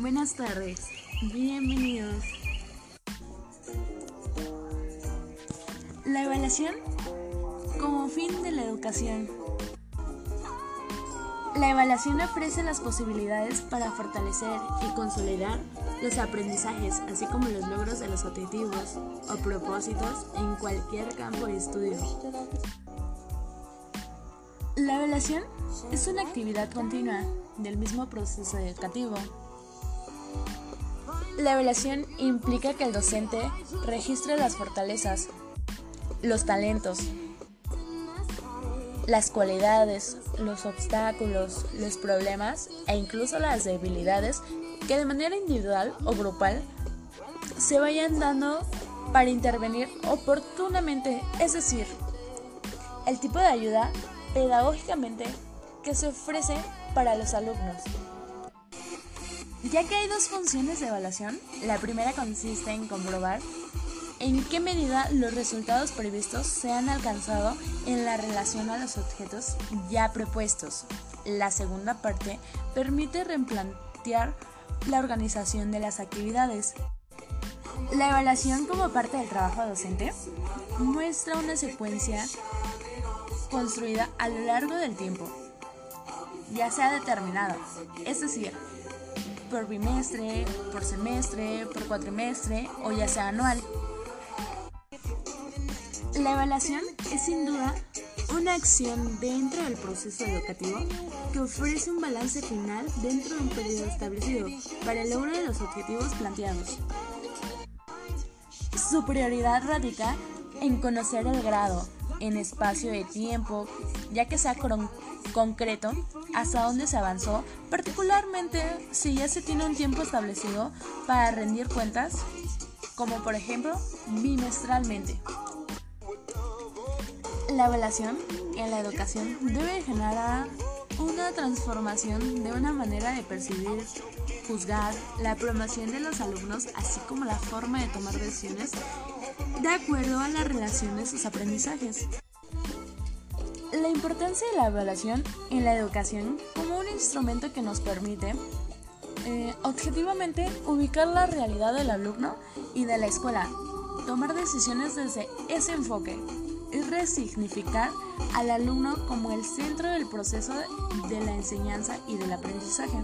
Buenas tardes, bienvenidos. La evaluación como fin de la educación. La evaluación ofrece las posibilidades para fortalecer y consolidar los aprendizajes, así como los logros de los objetivos o propósitos en cualquier campo de estudio. La evaluación es una actividad continua del mismo proceso educativo. La evaluación implica que el docente registre las fortalezas, los talentos, las cualidades, los obstáculos, los problemas e incluso las debilidades que de manera individual o grupal se vayan dando para intervenir oportunamente, es decir, el tipo de ayuda pedagógicamente que se ofrece para los alumnos. Ya que hay dos funciones de evaluación, la primera consiste en comprobar en qué medida los resultados previstos se han alcanzado en la relación a los objetos ya propuestos. La segunda parte permite replantear la organización de las actividades. La evaluación como parte del trabajo docente muestra una secuencia construida a lo largo del tiempo, ya sea determinada, es decir, por bimestre, por semestre, por cuatrimestre o ya sea anual. La evaluación es sin duda una acción dentro del proceso educativo que ofrece un balance final dentro de un periodo establecido para el logro de los objetivos planteados. Su prioridad radica en conocer el grado, en espacio de tiempo, ya que sea concreto hasta dónde se avanzó, particularmente si ya se tiene un tiempo establecido para rendir cuentas, como por ejemplo bimestralmente. La evaluación en la educación debe generar una transformación de una manera de percibir, juzgar, la promoción de los alumnos, así como la forma de tomar decisiones de acuerdo a la relación de sus aprendizajes. La importancia de la evaluación en la educación como un instrumento que nos permite eh, objetivamente ubicar la realidad del alumno y de la escuela, tomar decisiones desde ese enfoque y resignificar al alumno como el centro del proceso de la enseñanza y del aprendizaje.